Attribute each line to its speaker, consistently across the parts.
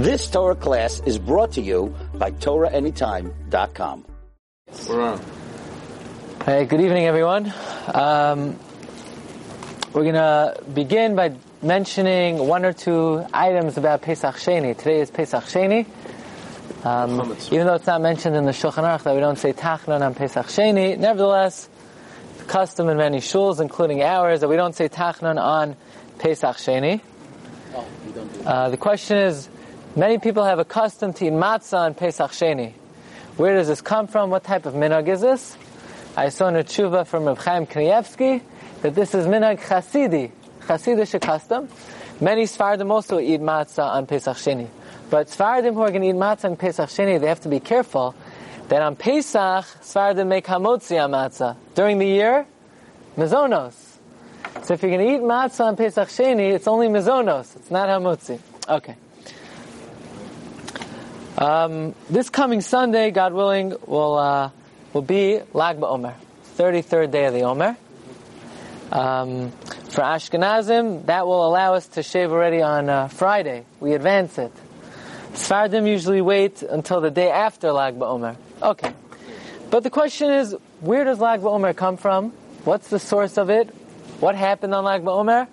Speaker 1: This Torah class is brought to you by TorahAnytime.com.
Speaker 2: We're on.
Speaker 3: Hey, good evening, everyone. Um, we're going to begin by mentioning one or two items about Pesach Sheni. Today is Pesach Sheni. Um, even though it's not mentioned in the Shulchan Aruch that we don't say Tachnon on Pesach Sheni, nevertheless, the custom in many shuls, including ours, that we don't say Tachnon on Pesach Sheni. Uh, the question is, many people have a custom to eat matzah on Pesach Sheni. Where does this come from? What type of minhag is this? I saw in a tshuva from Reb Chaim Kanievsky that this is minhag chasidi, chasidish custom. Many Sfardim also eat matzah on Pesach Sheni. But Sfardim who are going to eat matzah on Pesach Sheni, they have to be careful that on Pesach, Sfardim make hamotzi on matzah. During the year, mezonos. So if you're going to eat matzah on Pesach Sheni, it's only mezonos. It's not hamotzi. Okay. Um, this coming Sunday, God willing, will uh, will be Lag BaOmer, 33rd day of the Omer. Um, for Ashkenazim, that will allow us to shave already on uh, Friday. We advance it. Sfardim usually wait until the day after Lag BaOmer. Okay. But the question is, where does Lag BaOmer come from? What's the source of it? What happened on Lag BaOmer?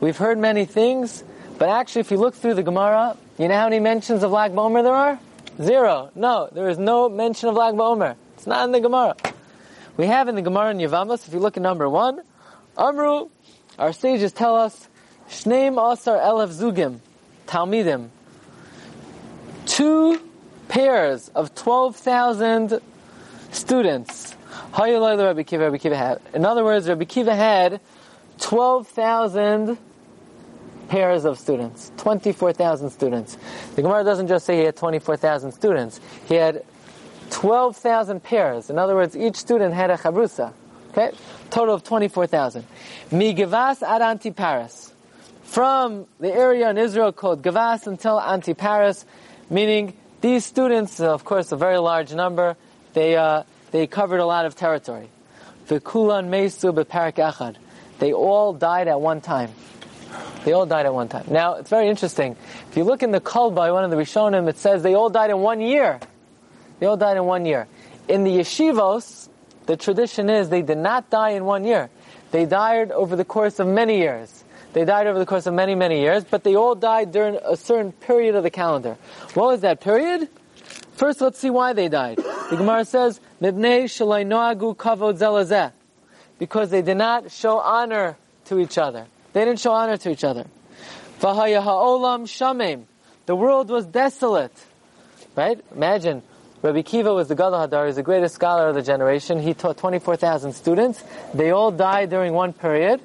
Speaker 3: We've heard many things, but actually if you look through the Gemara, you know how many mentions of Lag BaOmer there are? Zero. No, there is no mention of Lag BaOmer. It's not in the Gemara. We have in the Gemara in Yevamos, if you look at number one, Amru, our sages tell us, Shneim Asar Elef Zugim, Talmidim, two pairs of 12,000 students. In other words, Rabbi Kiva had 12,000 pairs of students, 24,000 students. The Gemara doesn't just say he had 24,000 students. He had 12,000 pairs. In other words, each student had a chabrusa. Okay? Total of 24,000. Mi Gavas ad Antiparis. From the area in Israel called Gavas until Antiparis, meaning these students, of course, a very large number, they, uh, they covered a lot of territory. V'kulan meisu beparak echad. They all died at one time. They all died at one time. Now, it's very interesting. If you look in the Kolbo, one of the Rishonim, it says they all died in one year. They all died in one year. In the yeshivos, the tradition is they did not die in one year. They died over the course of many years. They died over the course of many, many years, but they all died during a certain period of the calendar. What was that period? First, let's see why they died. The Gemara says, because they did not show honor to each other. They didn't show honor to each other. Ha'olam shamim. The world was desolate. Right? Imagine, Rabbi Kiva was the Gadol Hador, he's the greatest scholar of the generation. He taught 24,000 students. They all died during one period.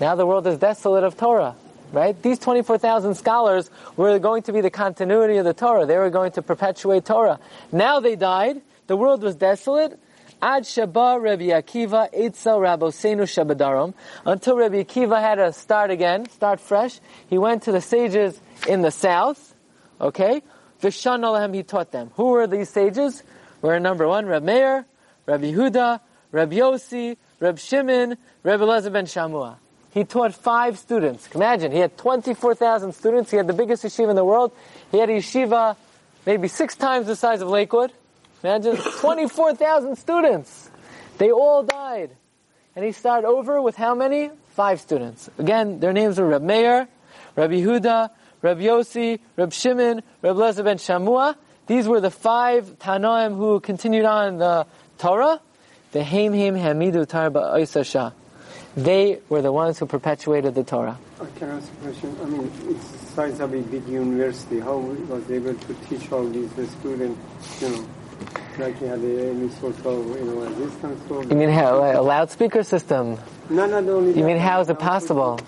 Speaker 3: Now the world is desolate of Torah. Right? These 24,000 scholars were going to be the continuity of the Torah. They were going to perpetuate Torah. Now they died. The world was desolate. Ad Shaba Rabbi Akiva Eitzel Rabosenu Shabadarom. Until Rabbi Akiva had to start again, start fresh. He went to the sages in the south. Okay? Vishan Alahem, he taught them. Who were these sages? Were number one, Rabbi Meir, Rabbi Huda, Rabbi Yossi, Rabbi Shimon, Rabbi Elazar ben Shamua. He taught five students. Imagine, he had 24,000 students. He had the biggest yeshiva in the world. He had a yeshiva maybe six times the size of Lakewood. Imagine 24,000 students. They all died. And he started over with how many? Five students. Again, their names were Reb Meir, Rabbi Huda, Reb Yossi, Reb Shimon, Reb Lezer ben Shamua. These were the five Tanoim who continued on the Torah. The Haim Haim Hamidu Tarba Oisasha. They were the ones who perpetuated the Torah.
Speaker 4: Uh, I can ask a question. I mean, it's the size of a big university. How was able to teach all these students, you know, like he had any sort of, you know, resistance? Or
Speaker 3: You mean how, a loudspeaker system?
Speaker 4: no, not only
Speaker 3: You mean how is it possible?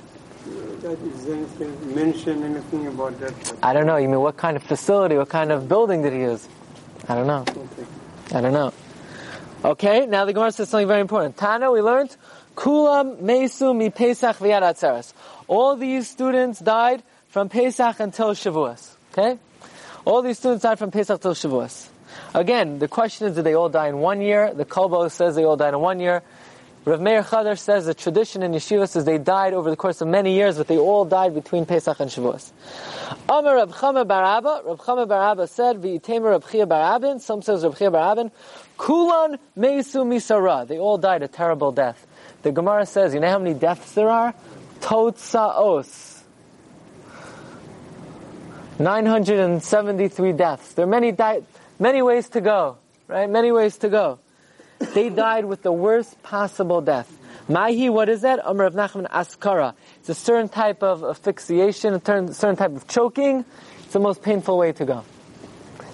Speaker 4: Mention anything about that?
Speaker 3: I don't know. You mean what kind of facility, what kind of building did he use? I don't know.
Speaker 4: Okay.
Speaker 3: I don't know. Okay, now the Gemara says something very important. Tana, we learned, Kulam Mesu mi Pesach v'yad Atzeres. All these students died from Pesach until Shavuos. Okay? All these students died from Pesach till Shavuos. Again, the question is, did they all die in one year? The Kolbo says they all died in one year. Rav Meir Chadar says the tradition in yeshivas is they died over the course of many years, but they all died between Pesach and Shavuos. Amar Rav Chama Barabba, Rav Chama Barabba said, V'itemer Rav Chia Barabin, some says Rav Chia Barabin, Kulan Meisu Misara. They all died a terrible death. The Gemara says, you know how many deaths there are? Totsaos. 973 deaths. There are many, di- many ways to go, right? Many ways to go. They died with the worst possible death. Mahi, what is that? Amr of Nachman Askara. It's a certain type of asphyxiation, a certain type of choking. It's the most painful way to go.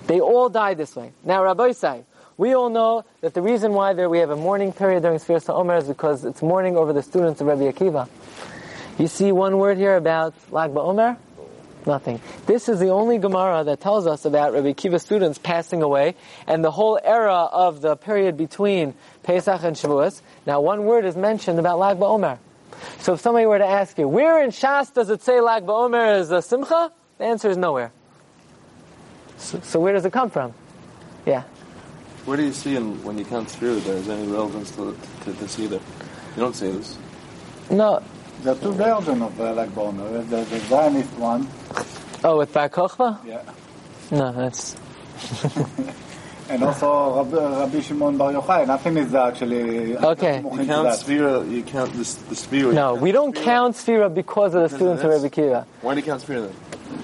Speaker 3: They all die this way. Now, Rabbi Sai, we all know that the reason why there we have a mourning period during Sfiras Omer is because it's mourning over the students of Rabbi Akiva. You see one word here about Lag BaOmer? Nothing. This is the only Gemara that tells us about Rabbi Akiva students passing away and the whole era of the period between Pesach and Shavuos. Now, one word is mentioned about Lag BaOmer. So if somebody were to ask you, where in Shas does it say Lag BaOmer is a Simcha? The answer is nowhere. So, so where does it come from? Yeah.
Speaker 2: Where do you see in, when you count through there's any relevance to, to this either? You don't see this.
Speaker 3: No.
Speaker 5: There are two versions of uh, Lag Bomer. The Zionist one.
Speaker 3: Oh, with Bar Kochba?
Speaker 5: Yeah.
Speaker 3: No, that's.
Speaker 5: and also Rabbi, Rabbi Shimon Bar Yochai. Nothing is actually.
Speaker 3: Okay.
Speaker 2: You count Sphira. You count the, the Sphira.
Speaker 3: No, we don't Sphira. count Sphira because of the students of Rabbi Kiva.
Speaker 2: Why do you count Sphira then?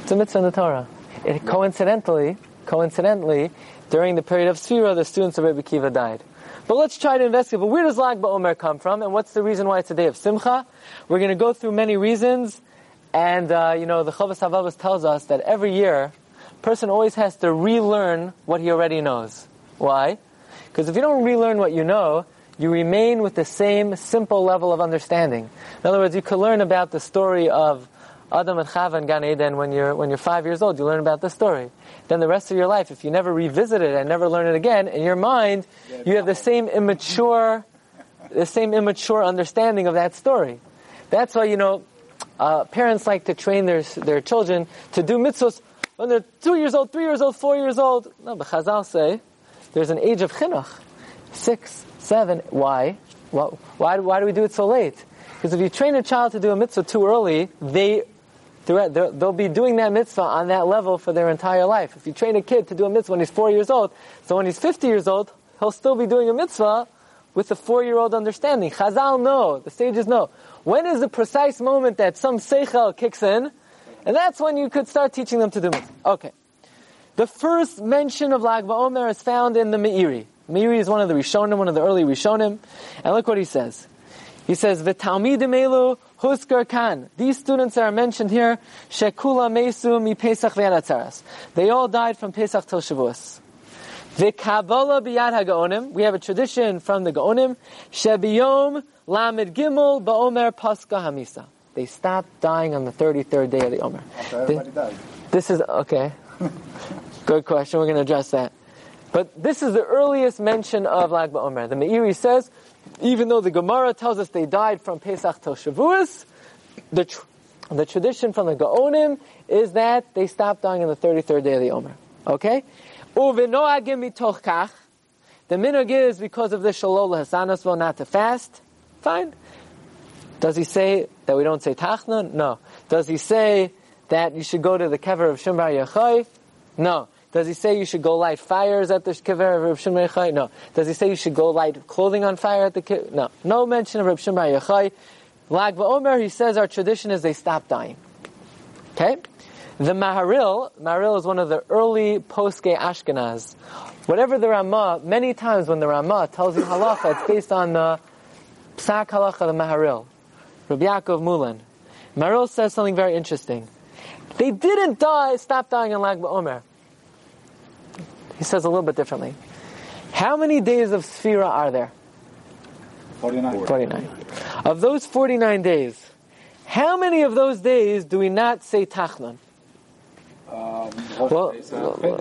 Speaker 3: It's a mitzvah in the Torah. It. Coincidentally, coincidentally, during the period of Sphira, the students of Rabbi Kiva died. But let's try to investigate. But where does Lag BaOmer come from, and what's the reason why it's a day of Simcha? We're going to go through many reasons, and uh, you know the Chavas Havavas tells us that every year, person always has to relearn what he already knows. Why? Because if you don't relearn what you know, you remain with the same simple level of understanding. In other words, you could learn about the story of Adam and Chava and Gan Eden when you're when you're five years old. You learn about the story. Then the rest of your life, if you never revisit it and never learn it again, in your mind, you have the same immature, the same immature understanding of that story. That's why you know uh, parents like to train their their children to do mitzvahs when they're two years old, three years old, four years old. No, but Chazal say there's an age of chinuch, six, seven. Why? Why, why, why do we do it so late? Because if you train a child to do a mitzvah too early, they they're- they'll be doing that mitzvah on that level for their entire life. If you train a kid to do a mitzvah when he's four years old, so when he's 50 years old, he'll still be doing a mitzvah with the four-year-old understanding. Chazal know, the sages know. When is the precise moment that some seichel kicks in? And that's when you could start teaching them to do mitzvah. Okay. The first mention of Lag BaOmer is found in the Meiri. Meiri is one of the Rishonim, one of the early Rishonim. And look what he says. He says, "V'talmidim elu huskar kan." These students that are mentioned here, shekula mesu mi Pesach v'yad They all died from Pesach till Shavuos. V'kabala biyad hagaonim. We have a tradition from the Gaonim. Shebiyom lamed gimel ba'omer pascha hamisa. They stopped dying on the 33rd day of the Omer.
Speaker 5: Died.
Speaker 3: This is okay. Good question. We're going to address that. But this is the earliest mention of Lag BaOmer. The Meiri says, even though the Gemara tells us they died from Pesach till Shavuos, the tr- the tradition from the Gaonim is that they stopped dying on the 33rd day of the Omer. Okay? The minhag is because of the shalol hasanas well not to fast. Fine. Does he say that we don't say tachna? No. Does he say that you should go to the kever of Shimbar Yachai? No. Does he say you should go light fires at the kever of Shimbar Yachai? No. Does he say you should go light clothing on fire at the kever? No. No mention of Reb Shimbar Yachai. Lag Omer, he says our tradition is they stop dying. Okay? The Maharil, Maharil is one of the early poskei Ashkenaz. Whatever the Ramah, many times when the Ramah tells you halacha, it's based on the Psak halacha, the Maharil. Rabbi Yaakov Moelin. Maharil says something very interesting. They didn't die, stop dying on Lag Omer. He says a little bit differently. How many days of Sphira are there?
Speaker 5: 49.
Speaker 3: 49. Of those 49 days, how many of those days do we not say Tachnan?
Speaker 5: Um,
Speaker 3: Well,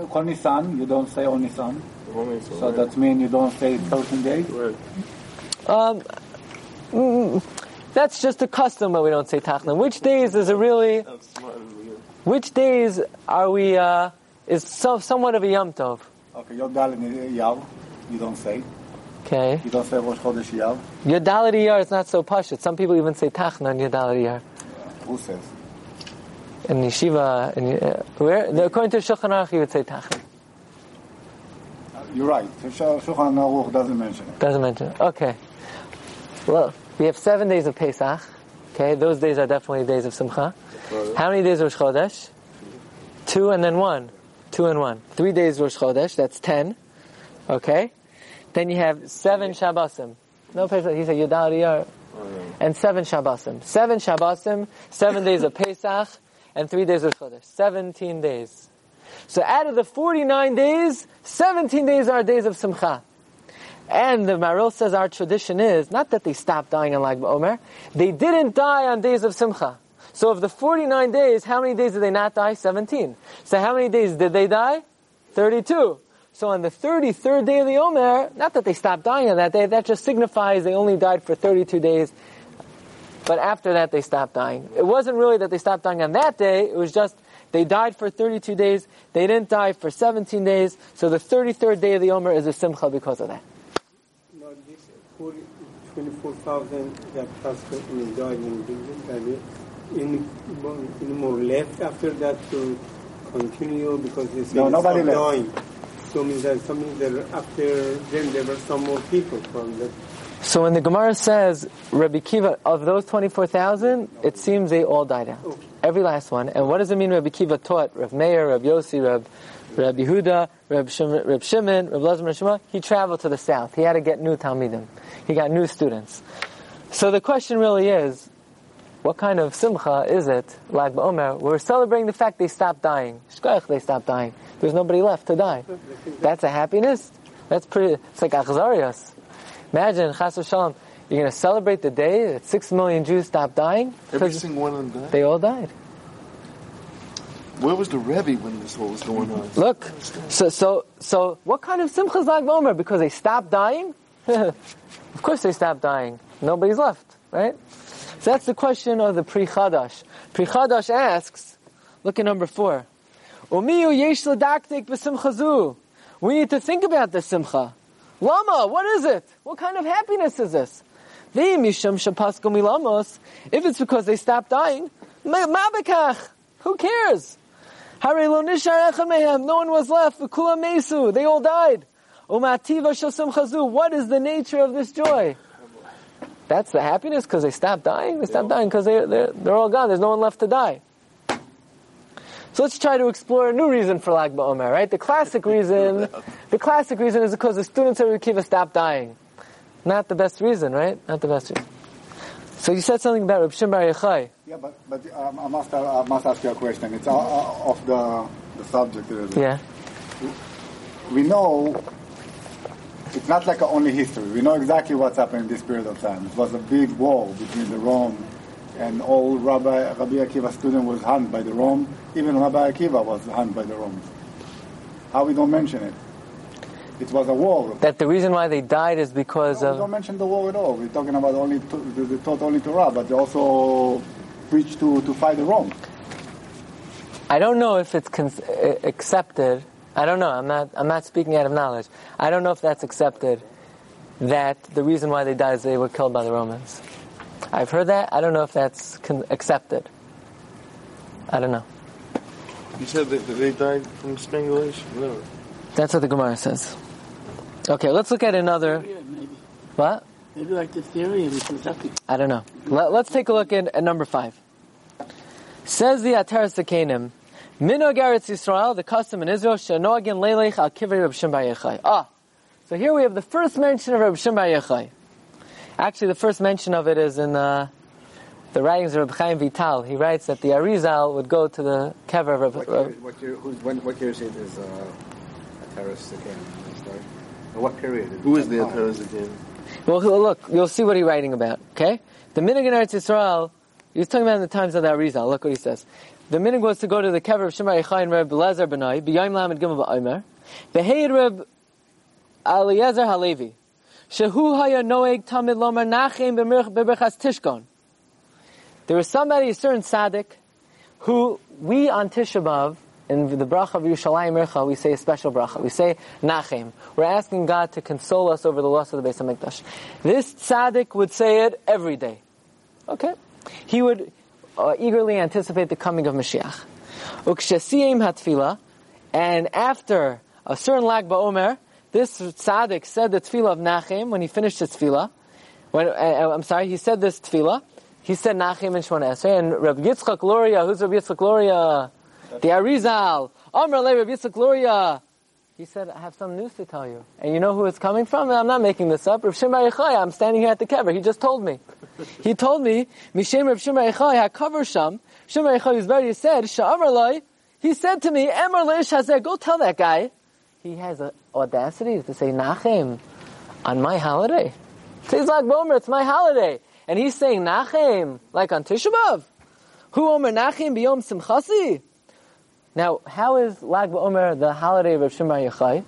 Speaker 5: Kol Nisan, you don't say on Nisan. So that means you don't say 13 days.
Speaker 3: Um, mm, that's just a custom, but we don't say Tachnan. Which days is it really? Which days are we? Uh, is so, somewhat of a Yom Tov.
Speaker 5: Okay, Yod Daled Yav, you don't say.
Speaker 3: Okay.
Speaker 5: You don't say Rosh Chodesh Iyar.
Speaker 3: Yodalit Iyar is not so pashut. Some people even say Tachna on Yodalit Iyar.
Speaker 5: Who says?
Speaker 3: In yeshiva, in, uh, where? No, according to Shulchan Aruch, you would say Tachna.
Speaker 5: You're right. Shulchan Aruch doesn't mention it.
Speaker 3: Doesn't mention it. Okay. Well, we have seven days of Pesach. Okay, those days are definitely days of Simcha. How many days of Rosh Chodesh? Two and then one. Two and one. Three days Rosh Chodesh, that's ten. Okay? Then you have seven Shabbosim. No Pesach, he said Yudal Iyar. And seven Shabbosim. Seven Shabbosim, seven days of Pesach, and three days of Chodesh. Seventeen days. So out of the 49 days, 17 days are days of Simcha. And the Maharil says our tradition is, not that they stopped dying on Lag BaOmer, they didn't die on days of Simcha. So of the 49 days, how many days did they not die? 17. So how many days did they die? 32. So on the 33rd day of the Omer, not that they stopped dying on that day, that just signifies they only died for 32 days. But after that, they stopped dying. It wasn't really that they stopped dying on that day, it was just they died for 32 days, they didn't die for 17 days, so the 33rd day of the Omer is a Simcha because of that.
Speaker 4: But this 40 24,000 that passed died in any, any more left after that to continue because they say
Speaker 5: No, nobody
Speaker 4: stopped
Speaker 5: left.
Speaker 4: dying. So means that something that after them there were some more people from that.
Speaker 3: So when the Gemara says Rabbi Kiva of those twenty four thousand, it seems they all died out, every last one. And what does it mean? Rabbi Kiva taught Rav Meir, Rav Yossi, Rav Rav Yehuda, Rav Shimon, Rav Shimon, Rav Lazar Shema. He traveled to the south. He had to get new talmidim. He got new students. So the question really is, what kind of simcha is it, Lag BaOmer? We're celebrating the fact they stopped dying. Shkoyach, they stopped dying. There's nobody left to die. That's a happiness. That's pretty. It's like achzarias. Imagine, chas v'shalom, you're going to celebrate the day that six million Jews stopped dying
Speaker 2: Every single one of them died.
Speaker 3: they all died.
Speaker 2: Where was the Rebbe when this all was going on?
Speaker 3: Look, so so so, what kind of simcha is Lag BaOmer? Because they stopped dying? of course they stopped dying. Nobody's left, right? So that's the question of the Pri Chadash. Chadash asks, look at number four. We need to think about this simcha. Lama, what is it? What kind of happiness is this? If it's because they stopped dying. Who cares? No one was left. They all died. What is the nature of this joy? That's the happiness because they stopped dying. They stopped dying because they, they're, they're all gone. There's no one left to die. So let's try to explore a new reason for Lag BaOmer, right? The classic reason, the classic reason is because the students of Rekiva stopped dying. Not the best reason, right? Not the best reason. So you said something about Reb Shimon Bar Yochai.
Speaker 5: Yeah, but, but um, I, must, I must ask you a question. It's uh, uh, off the, the subject a little bit.
Speaker 3: Yeah.
Speaker 5: We know it's not like only history. We know exactly what's happened in this period of time. It was a big war between the Rome and all Rabbi, Rabbi Akiva student was hung by the Rome. Even Rabbi Akiva was hung by the Romans. How we don't mention it? It was a war.
Speaker 3: That the reason why they died is because
Speaker 5: No, we don't mention the war at all. We're talking about only to, the, the taught only Torah, but they also preached to, to fight the Rome.
Speaker 3: I don't know if it's con- uh, accepted. I don't know. I'm not. I'm not speaking out of knowledge. I don't know if that's accepted. That the reason why they died is they were killed by the Romans. I've heard that. I don't know if that's con- accepted. I don't know.
Speaker 2: You said that that they died from strangulation. No.
Speaker 3: That's what the Gemara says. Okay, let's look at another.
Speaker 6: maybe.
Speaker 3: What?
Speaker 6: Maybe like the theory of Kentucky.
Speaker 3: I don't know. Let, us take a look at, at number five. Says the Ateres Zekeinim, Minog Eretz Yisrael, the custom in Israel, Shanogin Leilech al Kivrei Reb Shimon Bar Ah, so here we have the first mention of Reb Shimon Bar Actually, the first mention of it is in uh, the writings of Reb Chaim Vital. He writes that the Arizal would go to the kever of Reb,
Speaker 7: What year,
Speaker 3: Reb
Speaker 7: what year, who's, when, what year is it is uh, a terrorist again? Sorry. What period?
Speaker 2: Who is the
Speaker 7: Oh.
Speaker 2: Again?
Speaker 3: Well, look, you'll see what he's writing about. Okay, the minig in Eretz Yisrael. He's talking about in the times of that Arizal. Look what he says. The minig was to go to the kever of Shemar Yechai and Reb Lezer Benai, b'yayim lamed gimel ba'omer, v'hei Reb Eliezer Halevi, shehu haya noeg tamid lomar nachem b'berchas tishkon. There was somebody, a certain tzaddik, who we on Tisha B'av in the bracha of Yerushalayim Ircha, we say a special bracha. We say Nachem. We're asking God to console us over the loss of the Beis Hamikdash. This tzaddik would say it every day. Okay? He would uh, eagerly anticipate the coming of Mashiach. Ukshasiyim hatfila, and after a certain lag ba'omer, this tzaddik said the tefillah of Nachem when he finished his tefillah. When, uh, I'm sorry, he said this tefillah. He said Nachem and Shmona Esrei, and Reb Yitzchak Luria, who's Reb Yitzchak Luria? The Arizal. Amr Le Reb Yitzchak Luria. He said, I have some news to tell you. And you know who it's coming from? I'm not making this up. Reb Shimon I'm standing here at the kever. He just told me. He told me, Mishem Reb Shimon Yochai, HaKaver Sham. Shimon Yochai is very said, Sha'amr Le, he said to me, Emr Le Shazer, go tell that guy. He has a audacity to say Nachem on my holiday. Says like Bomer, it's my holiday. And he's saying Nachem, like on Tisha B'Av. Who Omer Nachem biyom simchasi? Now, how is Lag BaOmer the holiday of Rav Shimon Yochai?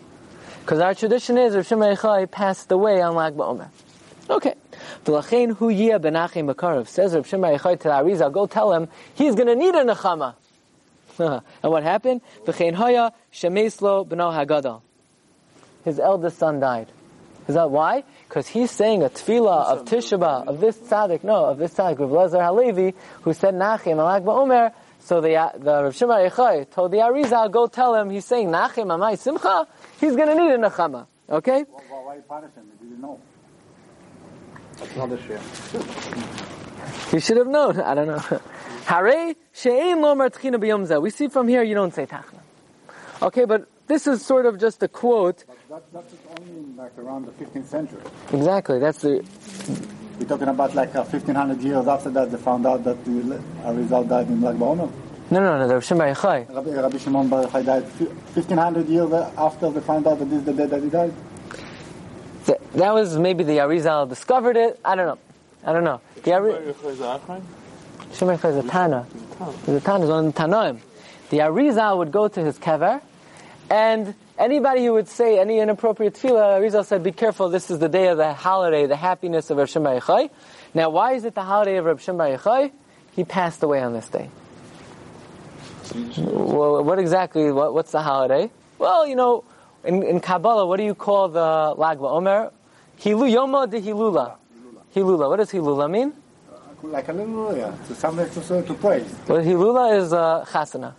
Speaker 3: Because our tradition is Rav Shimon Yochai passed away on Lag BaOmer. Okay. V'lachein hu yia benachim b'karov. Says Rav Shimon Yochai to the Arizal, go tell him he's going to need a nechama. and what happened? V'chein haya shemeslo b'no hagadol. His eldest son died. Is that why? Because he's saying a tefillah of Tisha of this tzaddik, no, of this tzaddik, Rav Lezer Halevi, who said Nachem and Lag BaOmer, so the, uh, the Rav Shimon Yochai told the Arizal, go tell him, he's saying Nachem Amai Simcha, he's going to need a Nechama. Okay?
Speaker 5: Why, punish him? He didn't know.
Speaker 7: That's not this year.
Speaker 3: He should have known. I don't know. Hare she'ein lomer tchina b'yom We see from here you don't say tachna. Okay, but this is sort of just a quote.
Speaker 5: That, that's only like around the 15th century.
Speaker 3: Exactly. That's the
Speaker 5: We're talking about like uh, 1500 years after that they found out that the Arizal died in Lag BaOmer.
Speaker 3: no, no, no. The Rav Shimon Yochai.
Speaker 5: Rabbi, Rabbi Shimon Bar Yochai died 1500 years after they found out that this is the day that he died.
Speaker 3: Th- That was maybe the Arizal discovered it. I don't know. I don't know. The Ari- Shimon Yochai is a Tana. He's a Tana. He's one of the Tanoim. The Arizal would go to his kever, and anybody who would say any inappropriate tefillah, Arizal said, "Be careful. This is the day of the holiday, the happiness of Rav Shimon Yochai." Now, why is it the holiday of Rav Shimon Yochai? He passed away on this day. Well, what exactly? What, what's the holiday? Well, you know, in, in Kabbalah, what do you call the Lag BaOmer? Hilu Yoma de Hilula. Hilula. What does Hilula mean?
Speaker 5: Like a little, yeah, to something to, to praise.
Speaker 3: Well, Hilula is uh, Chasana.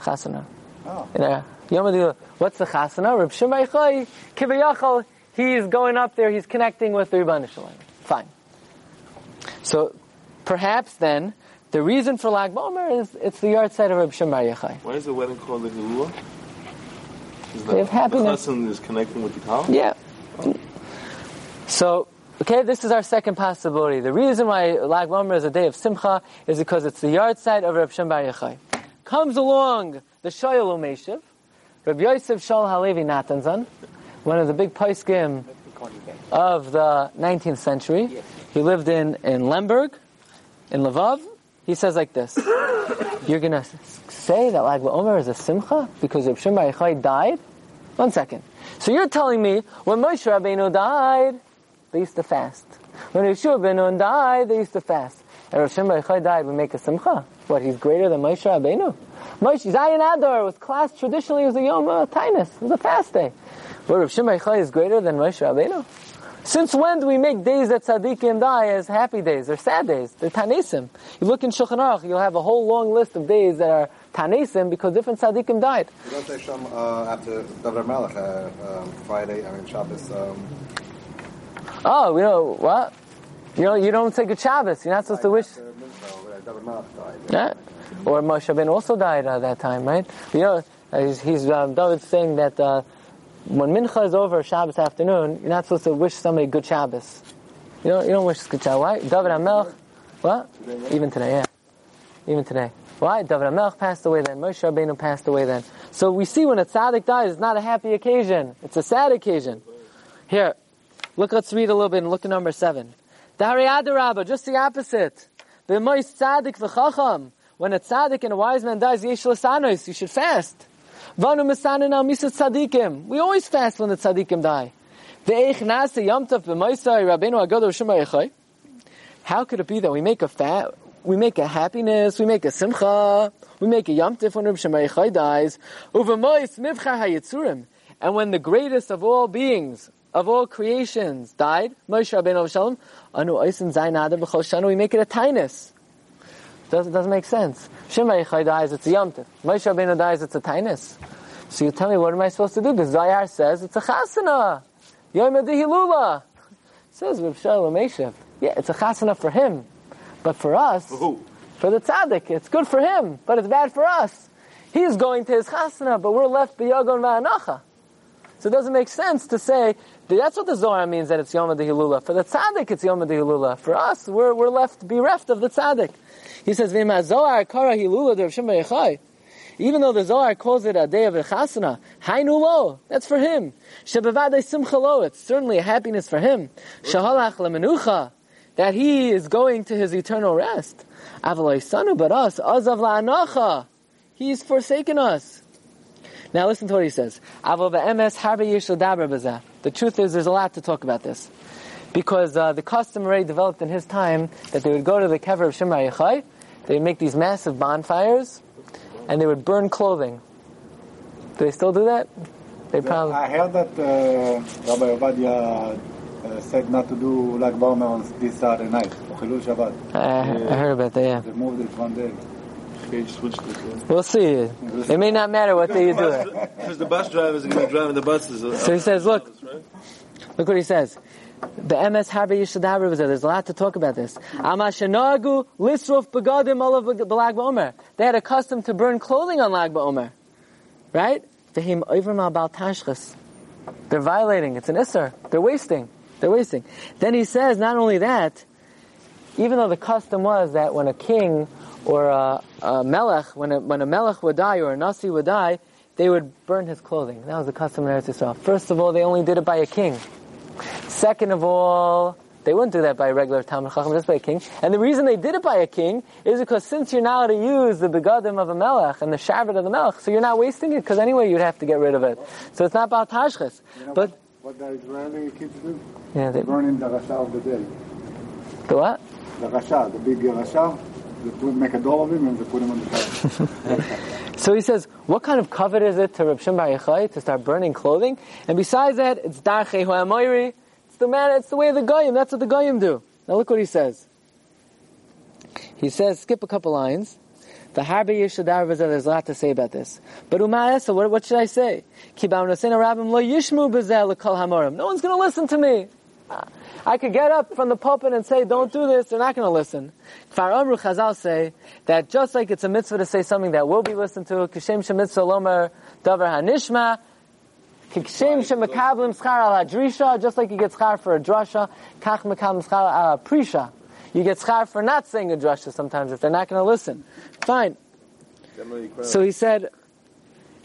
Speaker 3: Chasana.
Speaker 5: Oh.
Speaker 3: You know, Yom HaDilula. What's the Chasana? Reb Kivayachal, he's going up there, he's connecting with the Rebbeinu Shalom. Fine. So, perhaps then, the reason for Lag Bomer is it's the yahrzeit of Reb Shimon Yochai.
Speaker 2: Why is the wedding called the? Is
Speaker 3: They have happiness.
Speaker 2: The chassan is connecting with the cow?
Speaker 3: Yeah. So, okay, this is our second possibility. The reason why Lag Bomer is a day of Simcha is because it's the yahrzeit of Reb Shem Bar Yochai. Comes along the Shoel Umeshiv, Reb Yosef Shol Halevi Nathanson, one of the big poskim of the 19th century. He lived in, in Lemberg, in Lvov. He says like this, you're gonna say that Lag BaOmer is a Simcha because Reb Shem Bar died? One second. So you're telling me when Moshe Rabbeinu died, they used to fast. When Yeshua ben died, they used to fast. And Shimon Bar died, we make a simcha. What, he's greater than Moshe Rabbeinu? Moshe, Zayin Adar was class, traditionally as a Yom Tainus, it was a fast day. But Rav Shimon is greater than Moshe Rabbeinu? Since when do we make days that tzaddikim die as happy days? They're sad days. They're tanesim. You look in Shulchan Aruch, you'll have a whole long list of days that are tanesim because different tzaddikim died.
Speaker 7: You don't say Shem uh, after David Melech, uh, um, Friday, I mean Shabbos. Um,
Speaker 3: Oh, you know, what? You know, you don't say good Shabbos. You're not supposed to wish.
Speaker 7: after Mincha, where David Melech died.
Speaker 3: Yeah. Or Moshe Ben also died at that time, right? You know, he's, he's um, saying that uh, when Mincha is over Shabbos afternoon, you're not supposed to wish somebody good Shabbos. You don't, you don't wish good Shabbos. Why? David HaMelech, what? Even today, yeah. Even today. Why? David HaMelech passed away then. Moshe Rabbeinu passed away then. So we see when a tzaddik dies, it's not a happy occasion. It's a sad occasion. Here, look, let's read a little bit and look at number seven. Dari Adarabba, just the opposite. The most tzaddik v'chacham. When a tzaddik and a wise man dies, yesh lasanos, you should fast. Vanu misanin al misat tzaddikim. We always fast when the tzaddikim die. Ve'eich nase yamtav b'moisai rabbeinu agadol shema echai. How could it be that we make a fat, we make a happiness, we make a simcha We make a Yom Tif when Shimon Yochai dies. Uvemois mivchar hayitzurim. And when the greatest of all beings, of all creations, died, Moshe Rabbeinu Shalom, anu oisin zayin adar b'chol shana, we make it a tainus. Doesn't, doesn't make sense. Yochai dies, it's a Yom Tif. Moshe Rabbeinu dies, it's a tainus. So you tell me, what am I supposed to do? Because Zohar says it's a chasana. Yom Hilula. Says Rav Shalom. Yeah, it's a chasana for him. But for us,
Speaker 2: For who?
Speaker 3: for the tzaddik, it's good for him, but it's bad for us. He's going to his chasana, but we're left biyagon va'anacha. So it doesn't make sense to say, that's what the Zohar means that it's Yom Hilula. For the tzaddik, it's Yom Hilula. For us, we're, we're left bereft of the tzaddik. He says, V'ima Zohar kara Hilula. Even though the Zohar calls it a day of a chasana, hainu lo, that's for him. Shebevadei simcha lo, it's certainly a happiness for him. Shahalach lemenucha, that he is going to his eternal rest. Avaloi sanu, but us, azav la'anacha, he's forsaken us. Now listen to what he says. Aval be'emes harbe yish l'daber b'zeh. The truth is, there's a lot to talk about this. Because uh, the custom already developed in his time that they would go to the kever of Shemar Yechai, they would make these massive bonfires, and they would burn clothing. Do they still do that? They probably.
Speaker 5: I heard that uh, Rabbi Ovadia uh, said not to do Lag Ba'omer on this Saturday night, or Chilul Shabbat.
Speaker 3: I, I heard about that. Yeah,
Speaker 5: They moved it one day.
Speaker 3: We'll see. It may not matter what day you do it.
Speaker 2: Because the bus drivers are going to be driving the buses.
Speaker 3: So he says, look, look what he says. The MS Harbe Yishadaber was there. There's a lot to talk about this. Amashanagu lisruf begadim olav belag ba'omer. They had a custom to burn clothing on lag ba'omer. Right? V'him oivrim al bal tashchas. They're violating. It's an isser. They're wasting. They're wasting. Then he says, not only that, even though the custom was that when a king or a, a melech, when a, when a melech would die or a nasi would die, they would burn his clothing. That was the custom in Eretz Yisrael. First of all, they only did it by a king. Second of all, they wouldn't do that by a regular Talmid Chacham, just by a king. And the reason they did it by a king is because since you're not to use the begadim of a melech and the shabbat of the melech, so you're not wasting it, because anyway you'd have to get rid of it. So it's not about tashchis.
Speaker 5: You know
Speaker 3: But,
Speaker 5: what, what the Israeli kids do?
Speaker 3: yeah, they,
Speaker 5: Burning the Rasha of the day.
Speaker 3: the what?
Speaker 5: The Rasha, the big Rasha, make a doll of him and put him on the fire.
Speaker 3: So he says, what kind of kavod is it to Reb Shimon Bar to start burning clothing? And besides that, it's darchei ho'amoiri. It's the man, it's the way of the goyim. That's what the goyim do. Now look what he says. He says, skip a couple lines. The harbe yishadar v'zeh, there's a lot to say about this. But umayasa, what, what should I say? No one's gonna listen to me. I could get up from the pulpit and say, don't do this, they're not gonna listen. Kfar Amru Chazal say that just like it's a mitzvah to say something that will be listened to, kishem shemitzvah lomer davar hanishma, kishem shemakablim schar al hadrisha, just like you get schar for a drasha, kach mekablim schar al prisha. You get schar for not saying a drasha sometimes if they're not going to listen. Fine. So he said,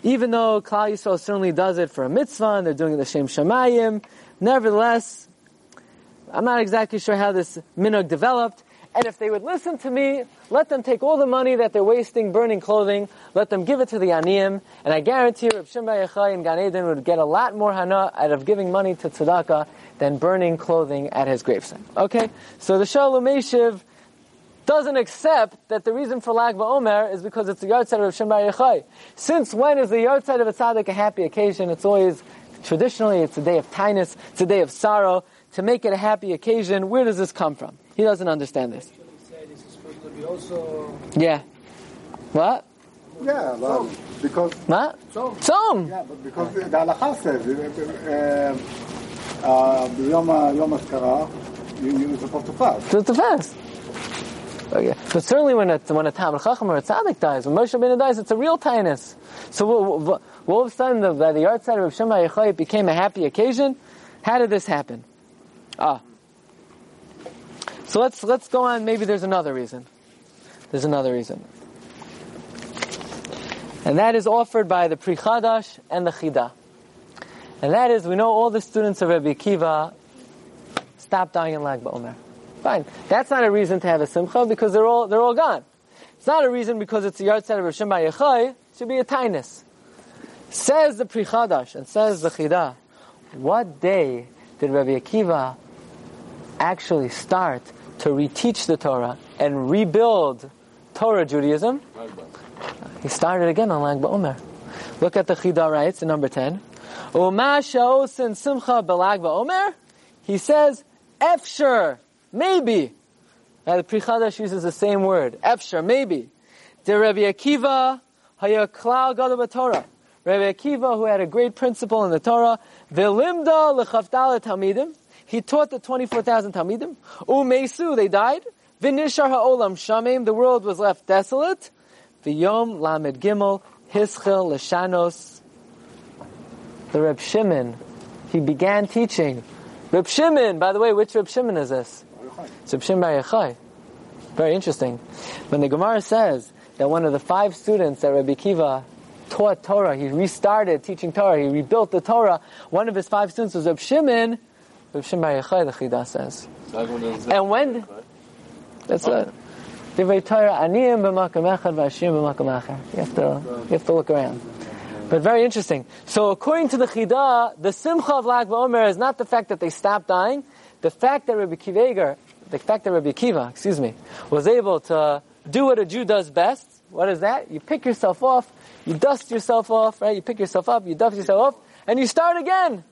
Speaker 3: even though Klal Yisrael certainly does it for a mitzvah and they're doing it the Shem Shemayim, nevertheless, I'm not exactly sure how this minhag developed. And if they would listen to me, let them take all the money that they're wasting burning clothing, let them give it to the aniyim, and I guarantee you, Rav Shimon Bar and Gan Eden would get a lot more hana out of giving money to tzedakah than burning clothing at his gravesite. Okay? So the Shoel Umeshiv doesn't accept that the reason for Lag BaOmer is because it's the yard of Rav Shimon Bar Yochai. Since when is the yard of a tzaddik a happy occasion? It's always, traditionally, it's a day of tinus, it's a day of sorrow to make it a happy occasion. Where does this come from? He doesn't understand this. Yeah. What?
Speaker 5: Yeah, well, because.
Speaker 3: What? Tzom. Tzom.
Speaker 5: Yeah, but because the halacha says, uh, uh, uh, Yom Yom you're supposed to fast.
Speaker 3: Supposed to fast. Okay. But certainly when a, when a Talmid Chacham or a Tzaddik dies, when Moshe Rabbeinu dies, it's a real tinus. So all, all of a sudden, the, the outside of Rav Shema became a happy occasion. How did this happen? Ah. So let's, let's go on, maybe there's another reason. There's another reason. And that is offered by the Pri Chadash and the Chida. And that is, we know all the students of Rabbi Akiva stopped dying in Lag BaOmer. Fine. That's not a reason to have a simcha because they're all, they're all gone. It's not a reason because it's the yahrzeit of Yochai. It should be a tinus. Says the Pri Chadash and says the Chida, what day did Rabbi Akiva actually start to reteach the Torah and rebuild Torah Judaism? He started again on Lag BaOmer. Look at the Chida writes in number 10. Uma sha'osin simcha belag BaOmer. He says, Efsher, maybe. Now the Pri Chadash uses the same word. Efsher, maybe. The Rabbi Akiva, haya klal gadol Torah. Rabbi Akiva, who had a great principle in the Torah, Velimda lechavdala talmidim. He taught the 24,000 talmidim. Umesu, they died. Vinishar ha'olam shamim, the world was left desolate. V'yom lamed gimel, hischel leshanos. The Reb Shimon, he began teaching. Reb Shimon, by the way, which Reb Shimon is this? It's Reb Shimon Bar Yochai. Very interesting. When the Gemara says that one of the five students that Rabbi Kiva taught Torah, he restarted teaching Torah, he rebuilt the Torah, one of his five students was Reb Shimon, Reb Shimon Bar Yochai, the Chida says. And when, that's it. Divrei Torah, aniyim b'makam echad v'ashim b'makam acher. You have to, you have to look around. But very interesting. So according to the Chida, the Simcha of Lag BaOmer is not the fact that they stopped dying, the fact that Rabbi Kiva, the fact that Rabbi Kiva, excuse me, was able to do what a Jew does best. What is that? You pick yourself off, you dust yourself off, right? You pick yourself up, you dust yourself off, and you start again.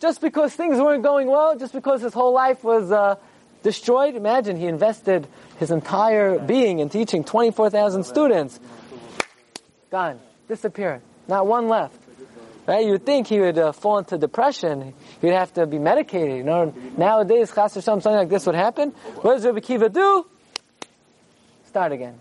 Speaker 3: Just because things weren't going well, just because his whole life was uh, destroyed. Imagine he invested his entire being in teaching 24,000 students. Gone. Disappeared. Not one left. Right? You would think he would uh, fall into depression. He would have to be medicated. You know, nowadays, chas something like this would happen. What does Rabbi Kiva do? Start again.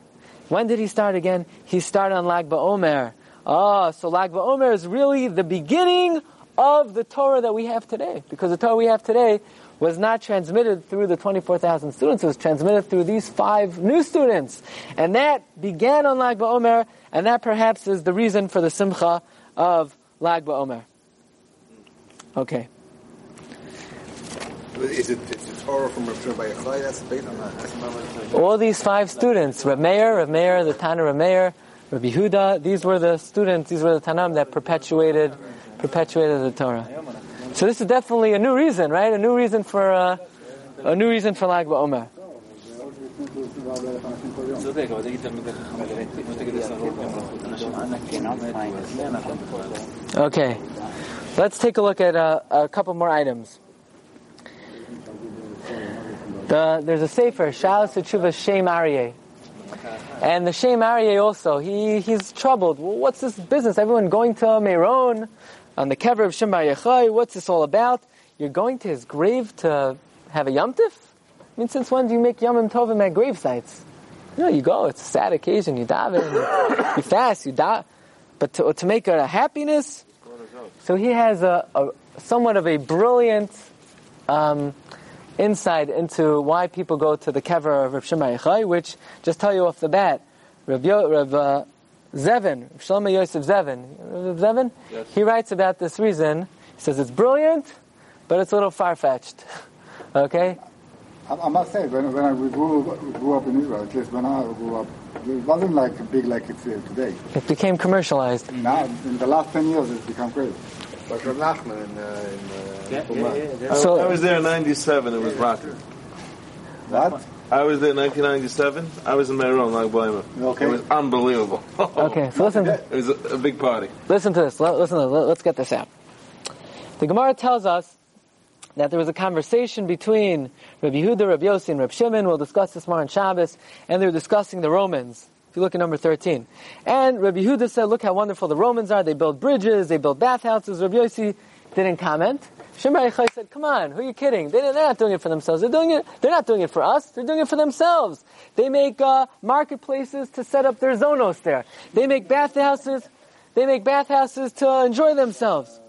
Speaker 3: When did he start again? He started on Lag BaOmer. Ah, so Lag BaOmer is really the beginning of the Torah that we have today. Because the Torah we have today was not transmitted through the 24,000 students. It was transmitted through these five new students. And that began on Lag BaOmer, and that perhaps is the reason for the simcha of Lag BaOmer. Okay.
Speaker 7: Is it it's the Torah from Rav Shimon Bar? That's that.
Speaker 3: All these five students, Reb Meir, Reb Meir, the Tana Reb Meir, Rabbi Huda, these were the students, these were the Tanam that perpetuated, perpetuated the Torah. So this is definitely a new reason, right? A new reason for, uh, a new reason for Lag BaOmer. Okay. Let's take a look at uh, a couple more items. The, there's a sefer, Shalas Tshuva Shem Aryeh. And the Shem Aryeh also, he, he's troubled. Well, what's this business? Everyone going to Meron on the kever of Shem Bar What's this all about? You're going to his grave to have a Yom Tif? I mean, since when do you make Yom Tovim at grave sites? You know, you go, it's a sad occasion, you daven, you, you fast, you die. But to, to make it a happiness, so he has a, a somewhat of a brilliant um, insight into why people go to the kever of Rav Shimon Yochai, which, just tell you off the bat, Rav, Yo, Rav uh, Zevin, Rav Shlomo Yosef Zevin, Rav Zevin,
Speaker 2: Yes.
Speaker 3: he writes about this reason. He says it's brilliant, but it's a little far-fetched. okay?
Speaker 5: I, I must say, when, when I we grew, grew up in Israel, at least when I grew up, it wasn't like big like it's here today.
Speaker 3: It became commercialized.
Speaker 5: Now, in the last 10 years, it's become crazy.
Speaker 7: But Rav Nachman in, uh, in uh, Pumat.
Speaker 2: I,
Speaker 3: So-
Speaker 2: I was there in '97. It was rotten.
Speaker 5: What?
Speaker 2: I was there in 1997. I was in Meron, like Blama.
Speaker 5: Okay.
Speaker 2: It was unbelievable.
Speaker 3: Okay, so listen.
Speaker 2: It was a, a big party.
Speaker 3: Listen to this. Listen to this. Let's get this out. The Gemara tells us that there was a conversation between Rabbi Yehuda, Rabbi Yossi, and Rabbi Shimon. We'll discuss this more on Shabbos. And they were discussing the Romans. If you look at number 13. And Rabbi Yehuda said, look how wonderful the Romans are. They build bridges, they build bathhouses. Rabbi Yossi didn't comment. Shimon Yochai said, come on, who are you kidding? They, they're not doing it for themselves. They're doing it, they're not doing it for us. They're doing it for themselves. They make, uh, marketplaces to set up their zonos there. They make bathhouses, they make bathhouses to enjoy themselves.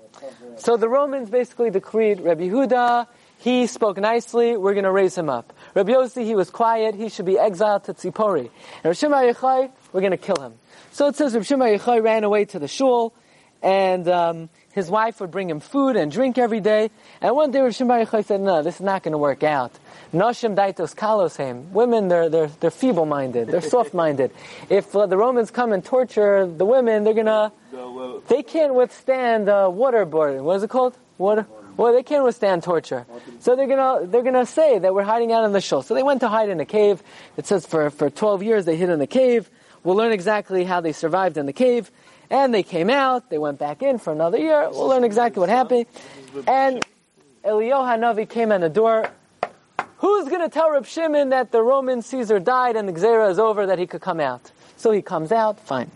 Speaker 3: So the Romans basically decreed Rabbi Yehuda, he spoke nicely, we're going to raise him up. Rabbi Yossi, he was quiet, he should be exiled to Tzipori. And Rabbi Shimon Yochai, we're going to kill him. So it says Rabbi Shimon Yochai ran away to the shul, and um, his wife would bring him food and drink every day. And one day Rabbi Shimon Yochai said, no, this is not going to work out. Noshim daitos kaloshem. Women, they're, they're, they're feeble-minded, they're soft-minded. If uh, the Romans come and torture the women, they're going to they can't withstand uh, waterboarding. What is it called? Water. Well, they can't withstand torture. So they're gonna they're gonna say that we're hiding out in the shul. So they went to hide in a cave. It says for for 12 years they hid in a cave. We'll learn exactly how they survived in the cave. And they came out, they went back in for another year. We'll learn exactly what happened. And Eliyahu Hanavi came on the door. Who's going to tell Reb Shimon that the Roman Caesar died and the Xera is over, that he could come out? So he comes out, fine.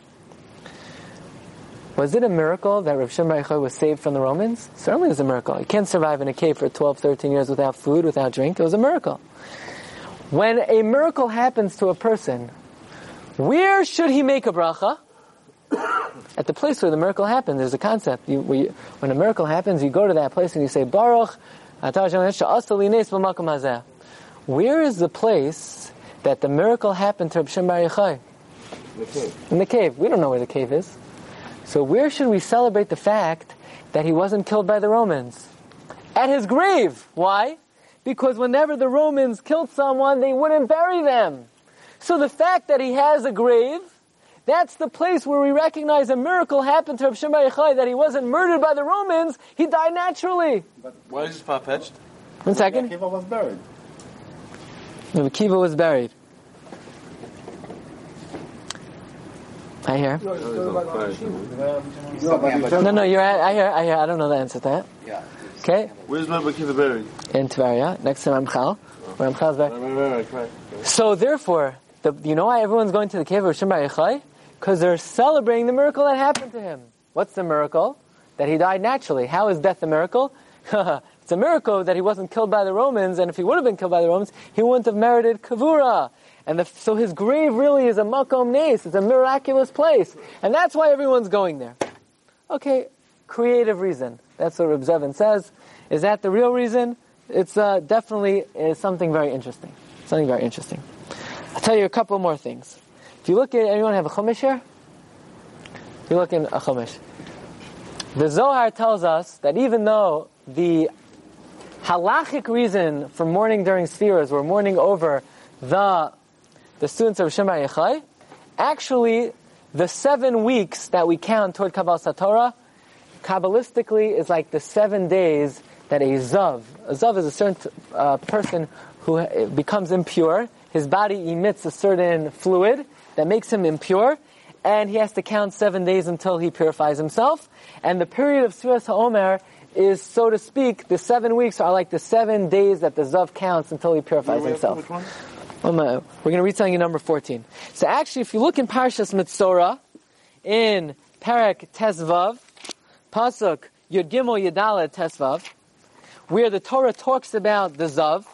Speaker 3: Was it a miracle that Rav Shimon Bar was saved from the Romans? Certainly it was a miracle. He can't survive in a cave for 12, 13 years without food, without drink. It was a miracle. When a miracle happens to a person, where should he make a bracha? At the place where the miracle happened, there's a concept. You, you, when a miracle happens, you go to that place and you say, Baruch, atah Hashem she'asa li nes b'makom hazeh." Where is the place that the miracle happened to Rav Shimon Bar Yochai? In the cave. We don't know where the cave is. So where should we celebrate the fact that he wasn't killed by the Romans? At his grave. Why? Because whenever the Romans killed someone, they wouldn't bury them. So the fact that he has a grave, that's the place where we recognize a miracle happened to Rav Shimon Bar Yochai, that he wasn't murdered by the Romans, he died naturally.
Speaker 2: But Why is this far-fetched?
Speaker 3: One second.
Speaker 5: Akiva was buried.
Speaker 3: Rabbi Kiva was buried. I hear.
Speaker 5: No, but he said-
Speaker 3: No, no, you're at, I hear, I hear, I don't know the answer to that.
Speaker 1: Yeah.
Speaker 3: Okay?
Speaker 2: Where's Rabbi Kiva buried?
Speaker 3: In Tveria, next to Ramchal. Where Ramchal's buried. So therefore, the, you know why everyone's going to the cave of Shimon Bar Yochai? Because they're celebrating the miracle that happened to him. What's the miracle? That he died naturally. How is death a miracle? it's a miracle that he wasn't killed by the Romans, and if he would have been killed by the Romans, he wouldn't have merited kavura. And the, so his grave really is a makom nes. It's a miraculous place, and that's why everyone's going there. Okay, creative reason. That's what Reb Zevin says. Is that the real reason? It's uh, definitely is something very interesting. Something very interesting. I'll tell you a couple more things. If you look at, anyone have a chumash here? You look in a chumash. The Zohar tells us that even though the halachic reason for mourning during spheres, we're mourning over the the students of Shema Yechai, actually the seven weeks that we count toward Kabbalas HaTorah, Kabbalistically is like the seven days that a Zav, a Zav is a certain uh, person who becomes impure, his body emits a certain fluid that makes him impure, and he has to count seven days until he purifies himself. And the period of Sfiras HaOmer is, so to speak, the seven weeks are like the seven days that the Zav counts until he purifies himself. Um, uh, we're going to read something in number 14. So actually, if you look in Parshas Metzora, in Parak Tesvav, Pasuk Yud Gimel Yadala Tesvav, where the Torah talks about the Zav,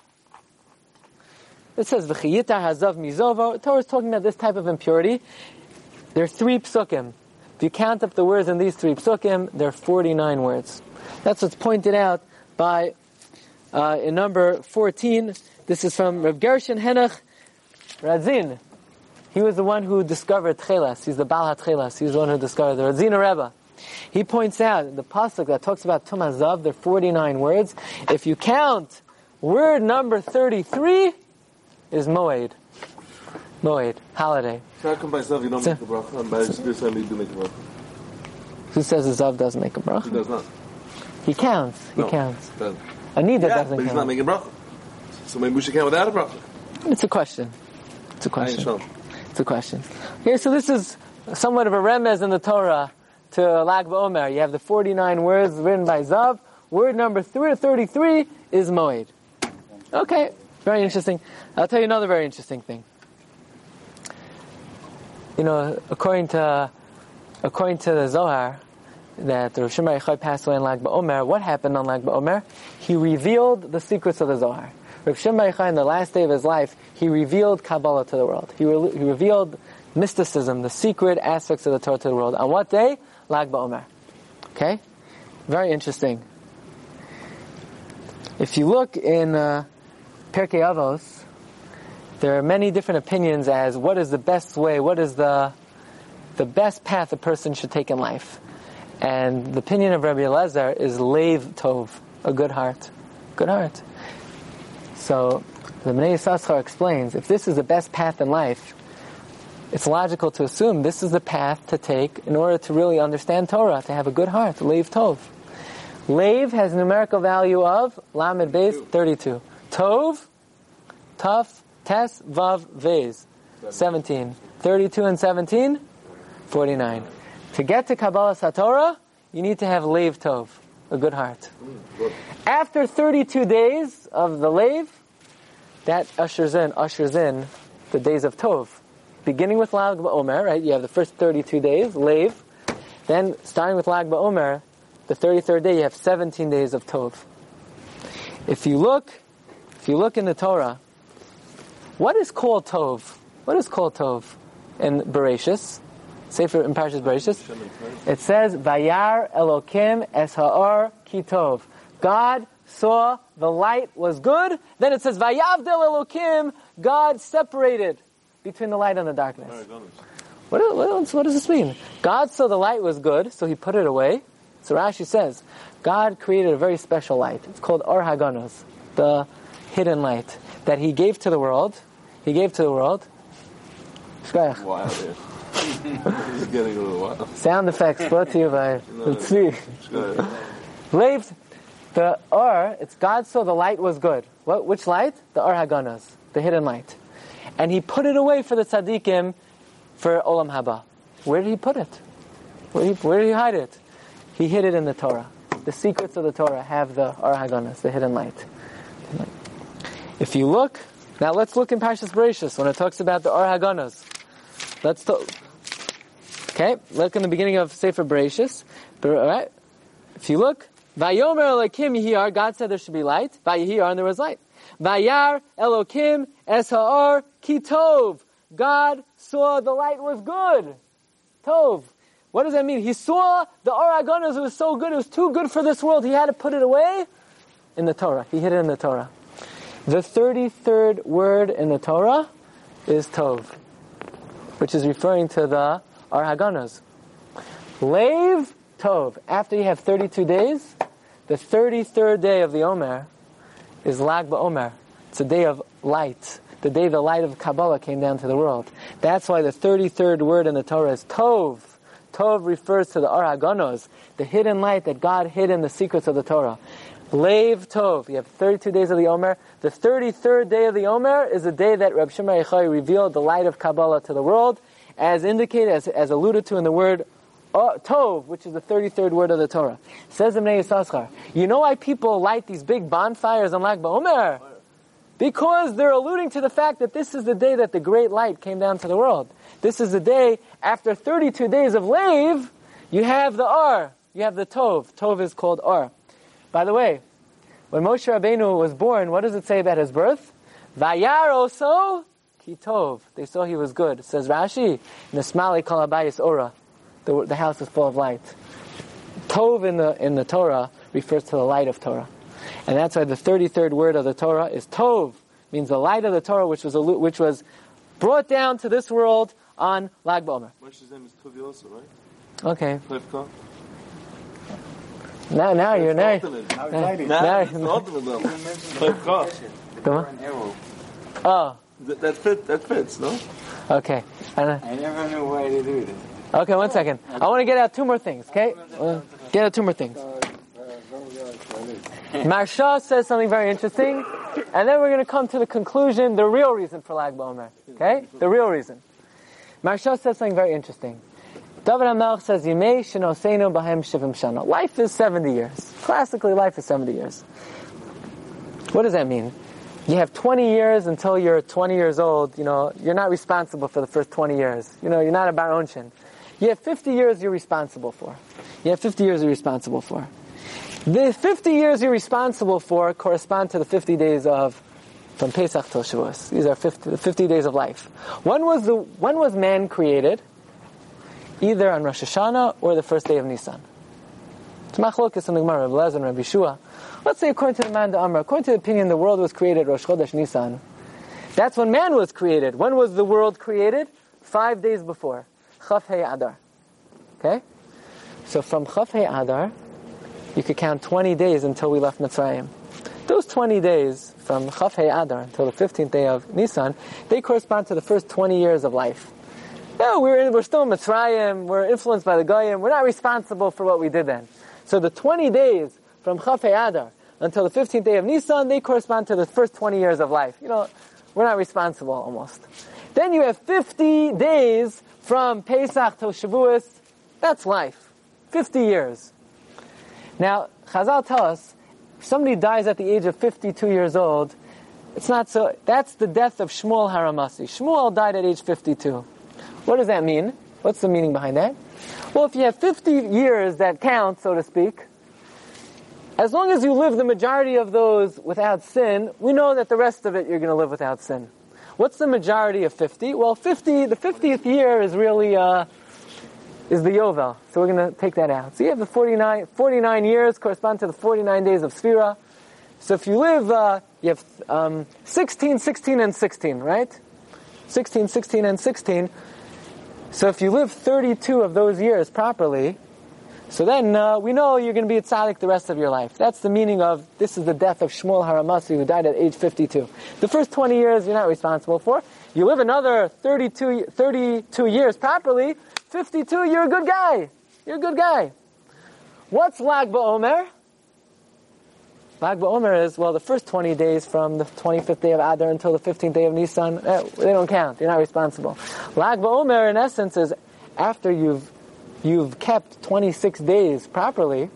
Speaker 3: it says V'chiyita Hazav Mizovo. Torah is talking about this type of impurity. There are three psukim. If you count up the words in these three psukim, there are 49 words. That's what's pointed out by uh, in number 14. This is from Reb Gershon Henach Radzin. He was the one who discovered Tchelas. He's the Baal HaTchelas. He's the one who discovered the Radzina Rebbe. He points out the pasuk that talks about Tumazav, there are 49 words. If you count word number 33 is Moed. Moed, holiday.
Speaker 2: So how come by Zav you don't
Speaker 3: So-
Speaker 2: make the bracha, and by this time you do make the bracha?
Speaker 3: Who says the Zav doesn't make a bracha?
Speaker 2: He does not.
Speaker 3: He counts. He
Speaker 2: No.
Speaker 3: counts.
Speaker 2: Uh, does.
Speaker 3: Anida
Speaker 2: Yeah,
Speaker 3: doesn't
Speaker 2: but he's
Speaker 3: count.
Speaker 2: not making a bracha. So maybe we should count without a bracha.
Speaker 3: It's a question. It's a question. It's a question. Okay, so this is somewhat of a remez in the Torah to Lag BaOmer. You have the 49 words written by Zav. Word number 33 is Moed. Okay, very interesting. I'll tell you another very interesting thing. You know, according to according to the Zohar, that Rosh Hashanah passed away in Lag BaOmer, what happened on Lag BaOmer? He revealed the secrets of the Zohar. Rav Shimon in the last day of his life, he revealed Kabbalah to the world. He, re- he revealed mysticism, the secret aspects of the Torah to the world. On what day? Lag BaOmer. Okay? Very interesting. If you look in uh, Pirkei Avos, there are many different opinions as what is the best way, what is the the best path a person should take in life. And the opinion of Rabbi Elazar is Lev Tov, a good heart. Good heart. So the Bnei Yissaschar explains, if this is the best path in life, it's logical to assume this is the path to take in order to really understand Torah, to have a good heart, Lev Tov. Lev has numerical value of Lamed Beis 32. Tov, Tuf, Tes, Vav, Vez. 17. 32 and 17? 49. To get to Kabbalas HaTorah, you need to have Lev Tov, a good heart. After 32 days of the Lev, that ushers in, ushers in the days of Tov. Beginning with Lag BaOmer, right? You have the first 32 days, Lev. Then, starting with Lag BaOmer, the 33rd day, you have 17 days of Tov. If you look, you look in the Torah, what is called Tov? What is called Tov in Bereshis? Sefer in Parshas Bereshis. It says, "Vayar Elokim es ha'or ki tov." God saw the light was good. Then it says, "Vayavdel Elokim." God separated between the light and the darkness. What, what, what does this mean? God saw the light was good, so He put it away. So Rashi says, God created a very special light. It's called Or Haganuz, the hidden light that He gave to the world. He gave to the world.
Speaker 2: Wild, is getting a little wild.
Speaker 3: Sound effects brought to you by Tzvi. Lev, the Or, it's God saw the light was good. What, which light? The Or Haganuz, the hidden light. And He put it away for the tzaddikim for Olam Haba. Where did He put it? Where did He, where did he hide it? He hid it in the Torah. The secrets of the Torah have the Or Haganuz, the hidden light. If you look, now let's look in Parshas Bereshis when it talks about the Or Haganuz. Let's talk. Okay, look in the beginning of Sefer Bereshis. Ber- All right, if you look, Vayomer Elokim Yihar, God said there should be light. Vayihar, and there was light. Vayar Elokim Es Ha'or Ki Tov. God saw the light was good. Tov. What does that mean? He saw the it was so good, it was too good for this world. He had to put it away in the Torah. He hid it in the Torah. The 33rd word in the Torah is Tov, which is referring to the Ar Haganuz. Lev Tov. After you have 32 days, the 33rd day of the Omer is Lag BaOmer. It's a day of light. The day the light of Kabbalah came down to the world. That's why the 33rd word in the Torah is Tov. Tov refers to the Ar Haganuz, the hidden light that God hid in the secrets of the Torah. Lev Tov. You have 32 days of the Omer. The 33rd day of the Omer is the day that Reb Shimon Yochai revealed the light of Kabbalah to the world, as indicated, as, as alluded to in the word uh, Tov, which is the 33rd word of the Torah. Says the Bnei Yissaschar, you know why people light these big bonfires on Lag BaOmer? Because they're alluding to the fact that this is the day that the great light came down to the world. This is the day, after 32 days of Lev, you have the R, you have the Tov. Tov is called Ar. By the way, when Moshe Rabbeinu was born, what does it say about his birth? Vayar oso ki tov. They saw he was good. Says Rashi, Nesmali kol habayis ora. The, the house is full of light. Tov in the, in the Torah refers to the light of Torah. And that's why the 33rd word of the Torah is Tov, means the light of the Torah, which was, which was brought down to this world on Lag Bomer.
Speaker 2: Moshe's name is Tuvi also, right?
Speaker 3: Okay. Now, now you're now.
Speaker 2: Ultimate.
Speaker 5: Now it's lighting.
Speaker 2: Nah,
Speaker 3: Now-
Speaker 2: it's the ultimate level.
Speaker 3: Come on. Oh,
Speaker 2: That, that fit. That fits, no?
Speaker 3: okay. And, uh,
Speaker 8: I never knew why they do this.
Speaker 3: Okay, one second. I want to get out two more things, okay? Uh, Get out two more things. Maharsha says something very interesting, and then we're going to come to the conclusion, the real reason for Lag BaOmer, okay? The real reason. Maharsha says something very interesting. David HaMelech says, Yimei shivim shana. Life is 70 years. Classically, life is 70 years. What does that mean? You have 20 years until you're 20 years old, you know, you're not responsible for the first 20 years. You know, you're not a bar. You have 50 years you're responsible for. You have 50 years you're responsible for. The 50 years you're responsible for correspond to the 50 days of from Pesach till Shavuos. These are 50, the 50 days of life. When was the when was man created? Either on Rosh Hashanah or the first day of Nisan. It's machlokas in the Gemara, Rabbi Lezer and Rabbi Shua. Let's say according to the man Amr, according to the opinion, the world was created Rosh Chodesh Nisan. That's when man was created. When was the world created? Five days before. Chaf Adar. Okay? So from Chaf Adar, you could count 20 days until we left Mitzrayim. Those 20 days from Chaf Adar until the 15th day of Nisan, they correspond to the first 20 years of life. No, we're, in, we're still in Mitzrayim, we're influenced by the Goyim, we're not responsible for what we did then. So the 20 days from Chaf Hei Adar until the 15th day of Nisan, they correspond to the first 20 years of life. You know, we're not responsible almost. Then you have 50 days from Pesach till Shavuos. That's life. 50 years. Now, Chazal tell us, if somebody dies at the age of 52 years old, it's not so, that's the death of Shmuel Haramasi. Shmuel died at age 52. What does that mean? What's the meaning behind that? Well, if you have 50 years that count, so to speak, as long as you live the majority of those without sin, we know that the rest of it you're going to live without sin. What's the majority of 50? Well, 50, the 50th year is really, uh, is the Yovel. So we're going to take that out. So you have the 49, 49 years correspond to the 49 days of Sphira. So if you live, uh, you have um, 16, 16, and 16, right? 16, 16, and 16. So if you live 32 of those years properly, so then uh, we know you're going to be a tzaddik the rest of your life. That's the meaning of this is the death of Shmuel Haramasi who died at age 52. The first 20 years you're not responsible for. You live another 32, 32 years properly, 52 you're a good guy. You're a good guy. What's Lag BaOmer? Lag BaOmer is, well, the first 20 days from the 25th day of Adar until the 15th day of Nisan, eh, they don't count. You're not responsible. Lag BaOmer, in essence, is after you've you've kept 26 days properly,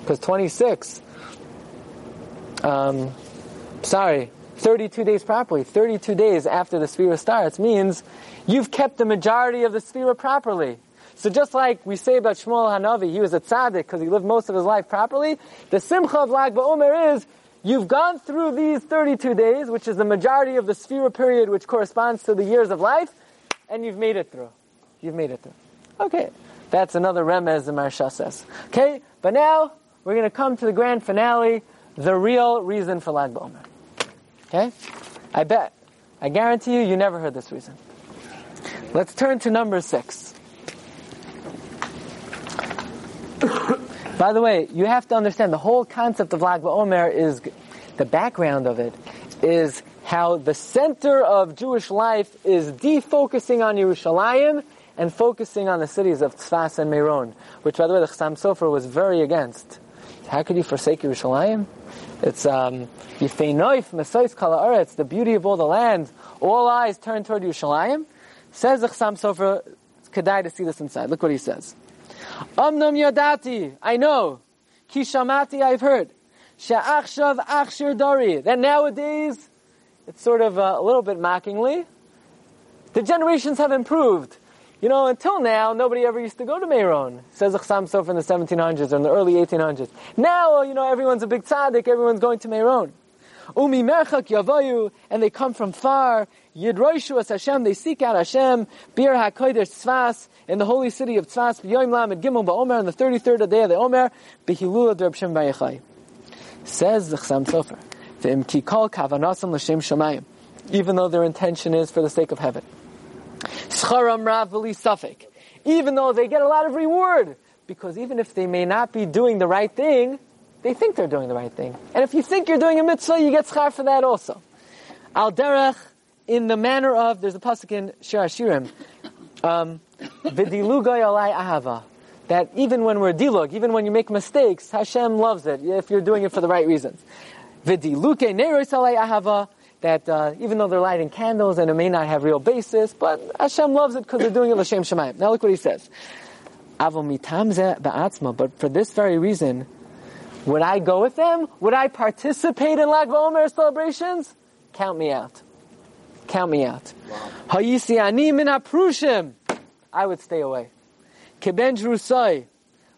Speaker 3: because 26, um, sorry, 32 days properly, 32 days after the Sphira starts means you've kept the majority of the Sphira properly. So just like we say about Shmuel Hanavi, he was a tzaddik because he lived most of his life properly, the Simcha of Lag BaOmer is you've gone through these 32 days, which is the majority of the Sphira period, which corresponds to the years of life, and you've made it through. You've made it through. Okay, that's another remez the Maharsha says. Okay, but now we're going to come to the grand finale, the real reason for Lag BaOmer. Okay, I bet, I guarantee you, you never heard this reason. Let's turn to number six. By the way, you have to understand the whole concept of Lag BaOmer is the background of it is how the center of Jewish life is defocusing on Yerushalayim and focusing on the cities of Tzfas and Meron, which, by the way, the Chassam Sofer was very against. How could you forsake Yerushalayim? It's um, Yifeinoif Mesois Kala It's the beauty of all the land. All eyes turn toward Yerushalayim. Says the Chassam Sofer, kedai to see this inside. Look what he says. Amnam Yadati, I know. Kishamati, I've heard. Sha'achshav Achshir Dari. That nowadays, it's sort of uh, a little bit mockingly, the generations have improved. You know, until now, nobody ever used to go to Meron. Says Chassam Sofer in the 1700s or in the early 1800s. Now, you know, everyone's a big tzaddik, everyone's going to Meron. Umi merchak yavayu, and they come from far. Yidroishu as Hashem, they seek out Hashem. Bir hakodesh Tzfas, in the holy city of Tzfas, b'yoim lamed gimel ba'omer, on the 33rd day of the Omer, b'hilula d'Reb Shem Bayechai. Says the Chassam Sofer, v'im kikol kavanasam l'shem shamayim, even though their intention is for the sake of heaven. Scharam rav safek. Even though they get a lot of reward, because even if they may not be doing the right thing, they think they're doing the right thing. And if you think you're doing a mitzvah, you get schar for that also. Al derech, in the manner of, there's a pasuk in Shir Hashirim, um, alai ahava. That even when we're dilug, even when you make mistakes, Hashem loves it, if you're doing it for the right reasons. V'diluke nerois alai ahava, that uh, even though they're lighting candles and it may not have real basis, but Hashem loves it because they're doing it l'shem shemayim. Now look what he says. But for this very reason, would I go with them? Would I participate in Lag BaOmer celebrations? Count me out. Count me out. Hayisi min aprushim. I would stay away. Keben Jerusai.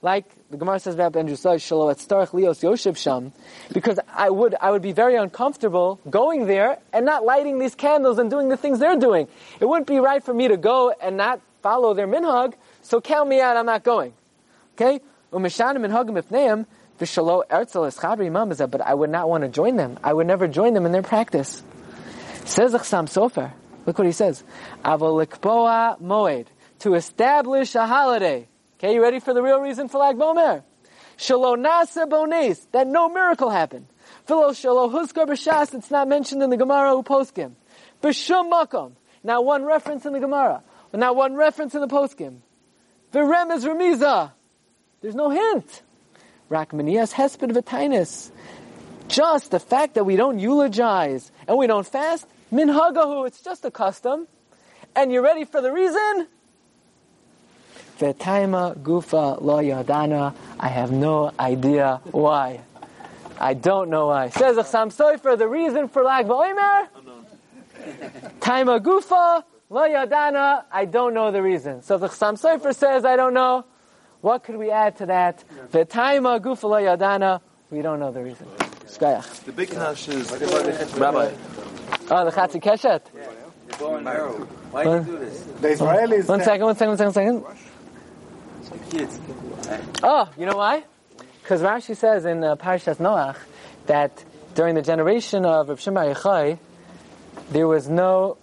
Speaker 3: Like the Gemara says about Ben Jusai, Shalo at Starch Leos Yoshev Sham, because I would, I would be very uncomfortable going there and not lighting these candles and doing the things they're doing. It wouldn't be right for me to go and not follow their minhag, so count me out, I'm not going. Okay? Umeshanim minhagim ifneim, v'shalo ertzel eschabri imam but I would not want to join them. I would never join them in their practice. Says Chassam Sofer. Look what he says. Avolikboa moed. To establish a holiday. Okay, you ready for the real reason for Lag Bomer? Shalo nasa bones, that no miracle happened. Philo shalo huskar b'shas, it's not mentioned in the Gemara or poskim. B'shum makom, not one reference in the Gemara, not one reference in the poskim. V'rem is remiza, there's no hint. Rakmanias hesped v'tainis. Just the fact that we don't eulogize and we don't fast, minhagahu, it's just a custom. And you're ready for the reason? V'taima gufa lo yadana. I have no idea why. I don't know why. Says Achsam Sofer, the reason for Lag BaOmer? Taima gufa lo yadana. I don't know the reason. So the Chasam Sofer says, I don't know. What could we add to that? The gufa lo yadana. We don't know the reason. Shkayach.
Speaker 2: The big kash is Rabbi.
Speaker 3: Oh, the Chatzi Keshet.
Speaker 8: Bow and arrow. Why do you do this?
Speaker 5: The Israelis.
Speaker 3: One second, one second, one second, one second. Oh, you know why? Because Rashi says in uh, Parashas Noach that during the generation of Rav Shimon Bar Yochai, there was no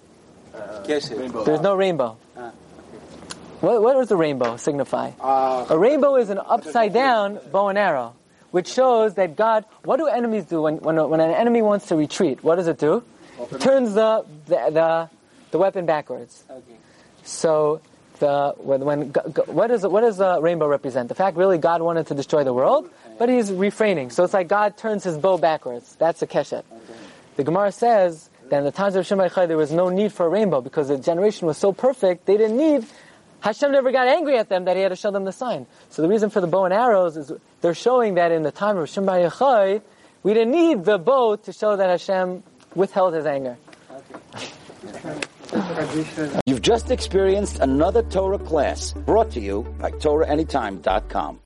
Speaker 8: Keshet.
Speaker 3: there was no rainbow. What, what does a rainbow signify?
Speaker 5: Uh,
Speaker 3: A rainbow is an upside down bow and arrow, which shows that God. What do enemies do when when, when an enemy wants to retreat? What does it do? It turns the the the, the weapon backwards. Okay. So the when, when what does what does the rainbow represent? The fact really God wanted to destroy the world, but He's refraining. So it's like God turns His bow backwards. That's a keshet. The Gemara says that in the times of Shemai Chai there was no need for a rainbow because the generation was so perfect they didn't need. Hashem never got angry at them that He had to show them the sign. So the reason for the bow and arrows is they're showing that in the time of Shemai Chai we didn't need the bow to show that Hashem withheld His anger.
Speaker 1: You've just experienced another Torah class brought to you by TorahAnytime.com.